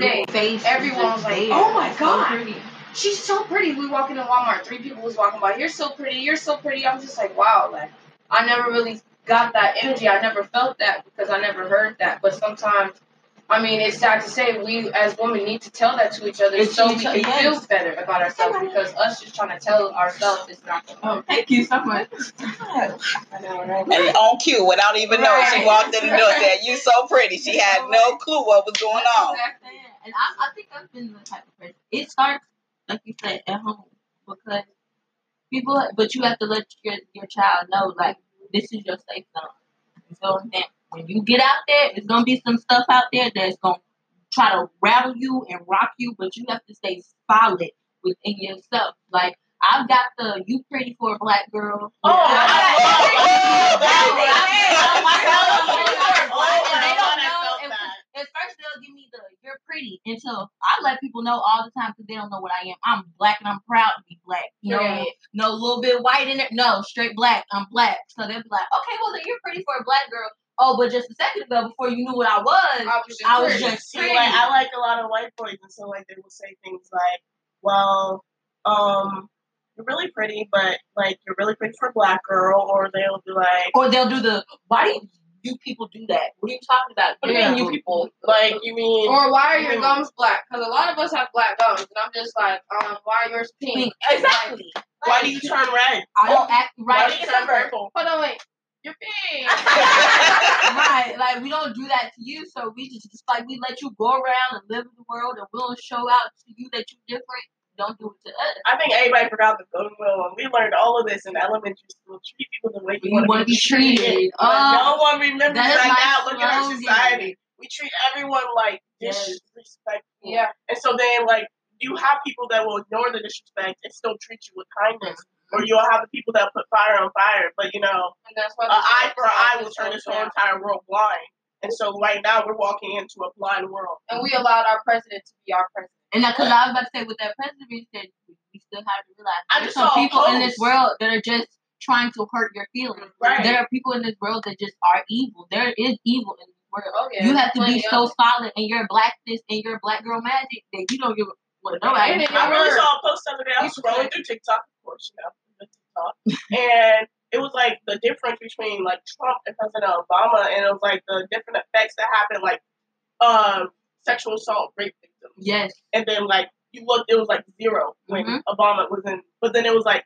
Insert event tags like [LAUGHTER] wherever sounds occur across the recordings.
one day, Face everyone was like, there. "Oh my It's oh so God." pretty. she's so pretty. We walk into Walmart, three people was walking by. You're so pretty. You're so pretty. I'm just like, wow. Like, I never really got that energy. I never felt that because I never heard that. But sometimes, I mean, it's sad to say we as women need to tell that to each other It's so we can yes. feel better about ourselves because us just trying to tell ourselves is not gonna Oh, thank you so much. I know, right? And on cue, without even knowing, she walked in the door and said, "You so pretty." She had no clue what was going on. Exactly. And I, I think I've been the type of person. It starts, like you said, at home because people. But you have to let your your child know, like this is your safe zone. So that when you get out there, it's gonna be some stuff out there that's gonna try to rattle you and rock you, but you have to stay solid within yourself. Like I've got the "you pretty for a black girl." Oh, I [LAUGHS] [LAUGHS] At first, they'll give me the "you're pretty" until I let people know all the time because they don't know what I am. I'm black and I'm proud to be black. No, Yeah. no little bit white in it. No, straight black. I'm black. So they'll be like, "Okay, well then you're pretty for a black girl." Oh, but just a second ago, before you knew what I was, I was just I was pretty. just See, like I like a lot of white boys, and so like they will say things like, "Well, um, you're really pretty, but like you're really pretty for a black girl," or they'll be like, or they'll do the why do you people do that? What are you talking about? "What do you mean, you people? Like you mean?" Or why are your gums black? Because a lot of us have black gums, and I'm just like, um, why are yours pink? Exactly. Why do you turn red? I don't act Why do you turn purple? Hold on, wait. You're pink. [LAUGHS] right, like we don't do that to you, so we just, just like we let you go around and live in the world, and we'll show out to you that you're different. Don't do it to us. I think everybody forgot the golden rule, and we learned all of this in elementary school. Treat people the way you, You want wanna be treated. But Oh, no one remembers that is that, my now. Look at our society. We treat everyone like Yes. disrespectful. yeah. And so then, like, you have people that will ignore the disrespect and still treat you with kindness. Or you'll have the people that put fire on fire. But, you know, And that's why an eye for an eye will turn this whole entire world blind. And so right now, we're walking into a blind world. And we allowed our president to be our president. And because I was about to say, with that president said, we still have to realize there's just some people in this world that are just trying to hurt your feelings. Right. There are people in this world that just are evil. There is evil in this world. Oh, yeah. you have to be so solid in your blackness and your black girl magic that you don't give a what nobody. And it I really saw a post the other day. I was scrolling through TikTok, of course, you know, TikTok, and it was like the difference between like Trump and President Obama, and it was like the different effects that happened, like um, sexual assault, rape victims, Yes. and then like you looked, it was like zero when Mhm. Obama was in, but then it was like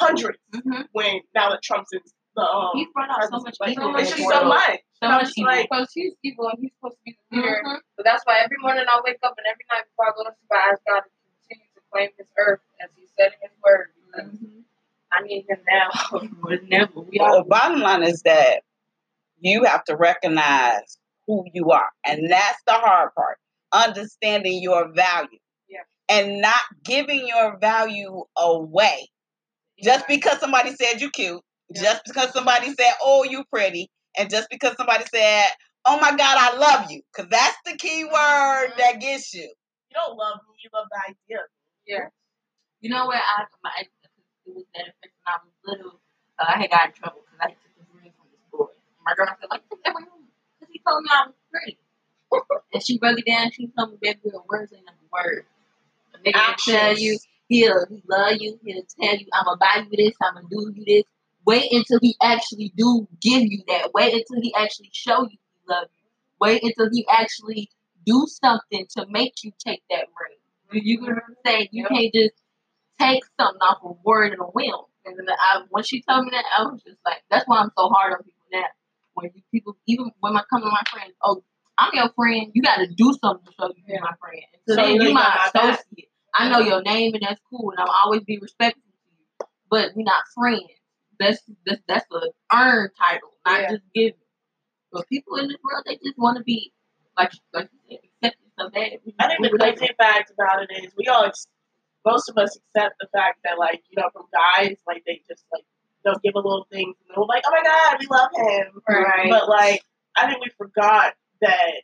hundreds Mm-hmm. when now that Trump's in the um. He's brought out so much like, evil. it's just so much. So And I'm much just evil. like, Because he's evil and he's supposed to be the leader. Mhm. So that's why every morning I wake up and every night before I go to sleep, I ask God to continue to claim his earth as he said in his word. Because Mhm. I need him now. [LAUGHS] But never. We Well, the bottom line is that you have to recognize who you are, and that's the hard part. Understanding your value, Yeah. and not giving your value away just because somebody said you cute, Yeah. just because somebody said, "Oh, you pretty," and just because somebody said, "Oh my God, I love you," because that's the key word that gets you. you don't love me, you love the idea. Yeah. You know where I my it was that effect when I was little. Uh, I had got in trouble because I took this ring from this boy. My girl said like, "Take that ring because he told me I was pretty." and she broke it down. She told me, "Baby girl, words ain't nothing word. A nigga will tell you he'll he love you. He'll tell you I'm gonna buy you this. I'm gonna do you this. Wait until he actually do give you that. Wait until he actually show you he love you. Wait until he actually do something to make you take that ring. You, you get what I'm saying? You Yeah. can't just take something off a word and a whim. And then I, when she told me that, I was just like, that's why I'm so hard on people now. When you people, even when I come to my friends, oh, I'm your friend. You got to do something to show you you're my friend. So, then you you my got my back. associate. I know your name and that's cool, and I'll always be respectful to you. But we're not friends. That's that's that's a earned title, not Yeah. just given. But people in this world, they just want to be like like you said, accepted so bad. I think the crazy fact about it is we all, ex- most of us accept the fact that like you know from guys like they just like they'll give a little thing and they're like oh my god we love him Right. but like I think we forgot that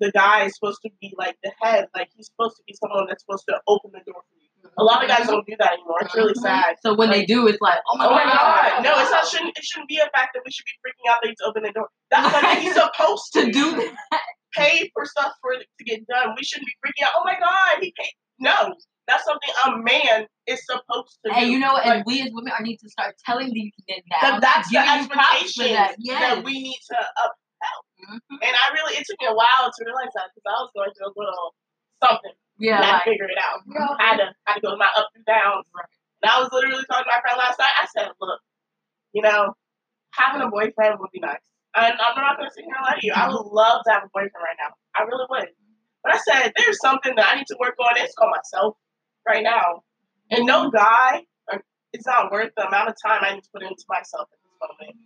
the guy is supposed to be like the head like he's supposed to be someone that's supposed to open the door for you. A lot of guys don't do that anymore. It's really Mhm. sad. So when they do, it's like, oh my Oh my god, god! No, it's not. Shouldn't it shouldn't be a fact that we should be freaking out that he's opening the door. That's what he's supposed [LAUGHS] to to do that. pay for stuff for it to get done. We shouldn't be freaking out. Oh my god, he paid. No, that's something a man is supposed to do. And you know. Like, and we as women are need to start telling these men that. that that's the giving you props for expectation that. that, we need to up. Mhm. And I really, it took me a while to realize that because I was going through a little something. Yeah, and I like, figured it out. Yeah. I had to, had to go my up and downs. And I was literally talking to my friend last night. I said, look, you know, having a boyfriend would be nice. And I'm not going to sit here and lie to you. I would love to have a boyfriend right now. I really would. But I said, there's something that I need to work on. It's called myself right now. And no guy, it's not worth the amount of time I need to put into myself at this moment.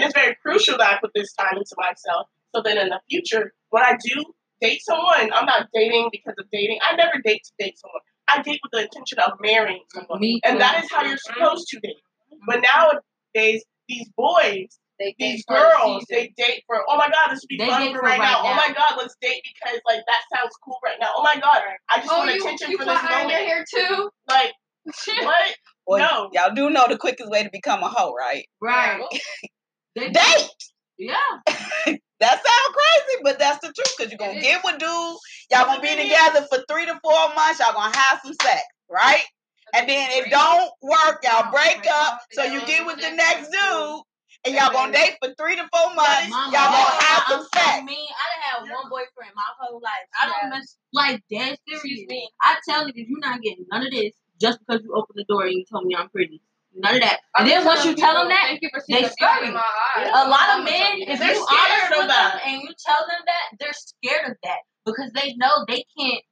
And it's very crucial that I put this time into myself. So then in the future, when I do date someone, I'm not dating because of dating. I never date to date someone. I date with the intention of marrying someone. Me And too. that is how you're mm-hmm. supposed to date. But nowadays, these boys, They these date for the girls, they date for, oh my God, this would be They fun for for right, right now. Oh my. God, let's date because like that sounds cool right now. Oh my God, I just Oh, want you, attention you for this iron your moment. hair too? Like, [LAUGHS] what? Well, No. y'all do know the quickest way to become a hoe, right? right. They- Date. Yeah. [LAUGHS] That sounds crazy, but that's the truth. Cause you're gonna get with dude. Y'all gonna be together for three to four months. Y'all gonna have some sex, right? And then it don't work. Y'all break up. So you get with the next dude, and y'all gonna date for three to four months. Mama, Y'all gonna have some sex. mean. I done had one boyfriend my whole life. I don't mess like dead serious. I tell niggas you're not getting none of this just because you opened the door and you told me I'm pretty. None of that. And then once you tell them that, thank you for seeing they the beauty scurry. in a lot of men, telling you if that. They're you scared honest with that. them and you tell them that, they're scared of that because they know they can't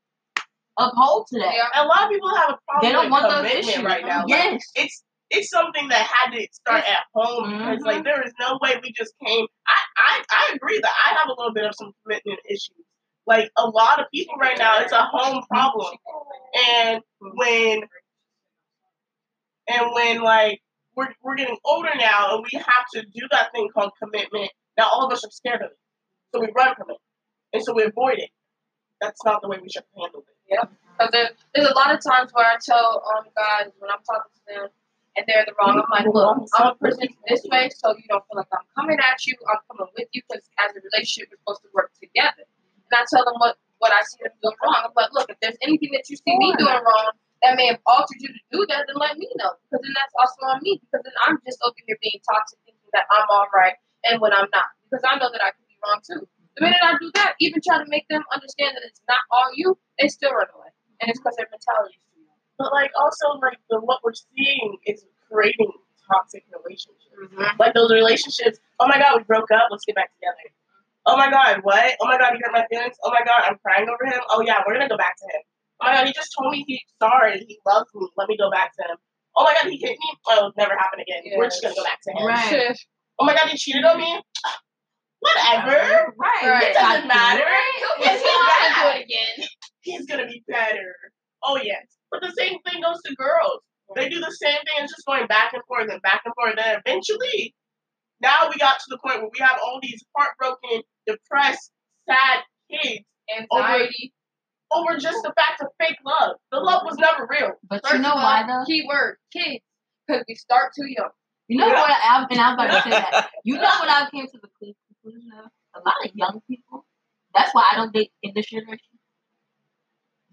uphold to that. Yeah. A lot of people have a problem They don't with want those commitment issues. right now. Like, Yes. it's it's something that had to start at home because Mhm. like there is no way we just came. I, I I agree that I have a little bit of some commitment issues. Like a lot of people right now, it's a home problem. [LAUGHS] And when and when like we're we're getting older now and we have to do that thing called commitment, now all of us are scared of it. So we run from it. And so we avoid it. That's not the way we should handle it. Because there, there's a lot of times where I tell um guys when I'm talking to them and they're the wrong, I'm like, look, I'm gonna present this way so you don't feel like I'm coming at you. I'm coming with you because as a relationship, we're supposed to work together. And I tell them what what I see them doing wrong. I'm like, look, if there's anything that you see me doing wrong that may have altered you to do that, then let me know because then that's also on me because then I'm just over here being toxic, thinking that I'm all right and when I'm not because I know that I could be wrong too. The minute I do that, even try to make them understand that it's not all you, they still run away, and it's because their mentality is. But like also like the what we're seeing is creating toxic relationships. Mm-hmm. Like those relationships. Oh my god, we broke up. Let's get back together. Oh my god, what? Oh my god, you hurt my feelings. Oh my god, I'm crying over him. Oh yeah, we're gonna go back to him. Oh my god, he just told me he's sorry. He loves me. Let me go back to him. Oh my god, he hit me. Oh, it'll never happen again. We're just gonna go back to him. Right. Oh my god, he cheated on me. Whatever. Right. Right. It doesn't matter. He'll, It's he'll have to do it again. He's gonna be better. Oh yes. But the same thing goes to girls. They do the same thing. It's just going back and forth and back and forth. And then eventually, now we got to the point where we have all these heartbroken, depressed, sad kids Anxiety. Over just the fact of fake love. The love was never real. But First you know why though? Keyword kids, because we start too young. You know Yeah. what? I, and I'm about to say that. [LAUGHS] You know what I came to the clu- conclusion of? A lot of young people. That's why I don't date in this generation.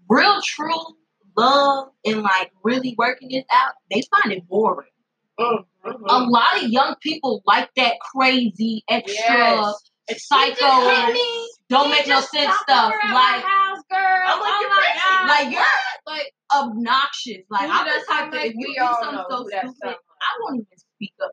Real, true love and like really working it out, they find it boring. Mm, A lot of young people like that crazy, extra, Yes. Psycho, don't make no sense stuff. Like. I'm like, oh you're my. God. like you're like obnoxious. Like I'm the type that if you do something so stupid, I won't even speak up.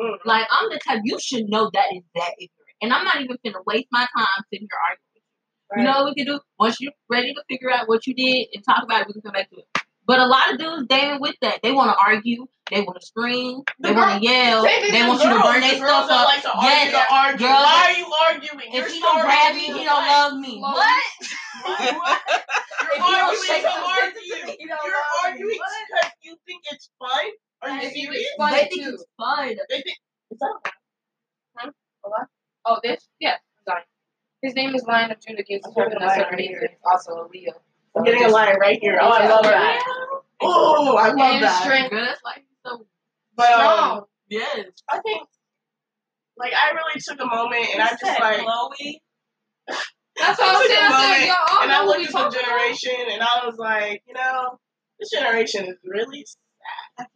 Mm. Like I'm the type you should know that is that ignorant, and I'm not even gonna waste my time sitting here arguing. with You You know what we can do? Once you're ready to figure out what you did and talk about it, we can come back to it. But a lot of dudes, they ain't with that. They want to argue. They want to scream. They want to yell. Same They to want you to burn their stuff up. like to argue, Yes, to argue. girls Why are you arguing? If You're he don't grab to me, me. he don't love me. What? What? What? [LAUGHS] You're If he don't arguing to argue. sense into me, he don't You're arguing because you think it's fun? Are you serious? They think too. it's fun. They think it's not. Oh, this? Yeah. Sorry. His name is Lionel Judah gives Okay, him Lionel. Also a Leo. I'm getting a line right here. Oh, I love that. Oh, I love And that. strength. Girl, that's like so. But um, Strong. Yes. I think, like, I really took a moment and I'm just like, Chloe. That's what I was saying. I said, y'all and I looked at the talking about. generation, and I was like, you know, this generation is really sad.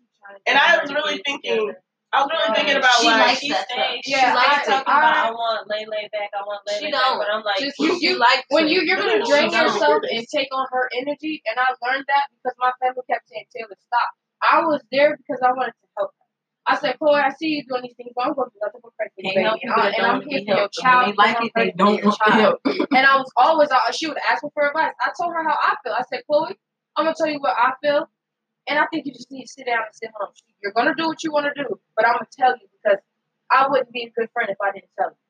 And I was really thinking, I was really thinking about She like, likes She that stays. stuff. She Yeah, likes I- talking I- about I want lay lay back, I want lay She lay don't. back, but I'm like, Just You, you, like when you you're gonna drain yourself and take on her energy, and I learned that because my family kept saying, "Taylor, stop." I was there because I wanted to help. I said, Chloe, I see you doing these things, but I'm going to do nothing but pray for you, Can't baby. I, and I'm to here for your child. They like it, I'm they don't want to help. [LAUGHS] And I was always out. She would ask me for advice. I told her how I feel. I said, Chloe, I'm gonna tell you what I feel, and I think you just need to sit down and sit home. You're gonna do what you want to do, but I'm gonna tell you because I wouldn't be a good friend if I didn't tell you.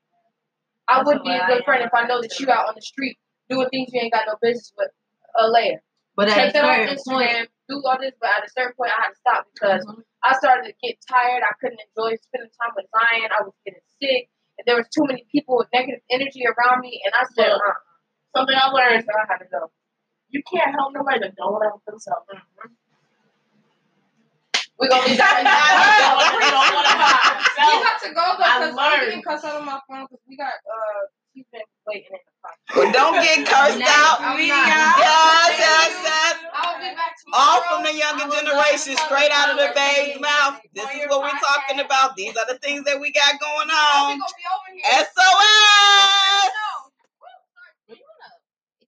I That's wouldn't be a I good am friend if I know that you out on the street doing things you ain't got no business with. A layer. But at Take a that off certain Instagram, point, do all this, but at a certain point, I had to stop because Mhm. I started to get tired. I couldn't enjoy spending time with Zion. I was getting sick. And there was too many people with negative energy around me, and I said, Look, uh, something I learned, so I had to go. you can't help nobody that don't help themselves. We're gonna leave that. They don't want to help We themselves. got to go though, because I'm learned. getting cussed out on my phone because we got uh, she's been waiting in the car. Well, don't get cursed No, out. I'm Yes, not. yes, yes. I'll be back tomorrow. All from the younger generation, straight out of the babe's mouth. This is what we're talking about. These are the things that we got going on. be gonna be over here. SOS.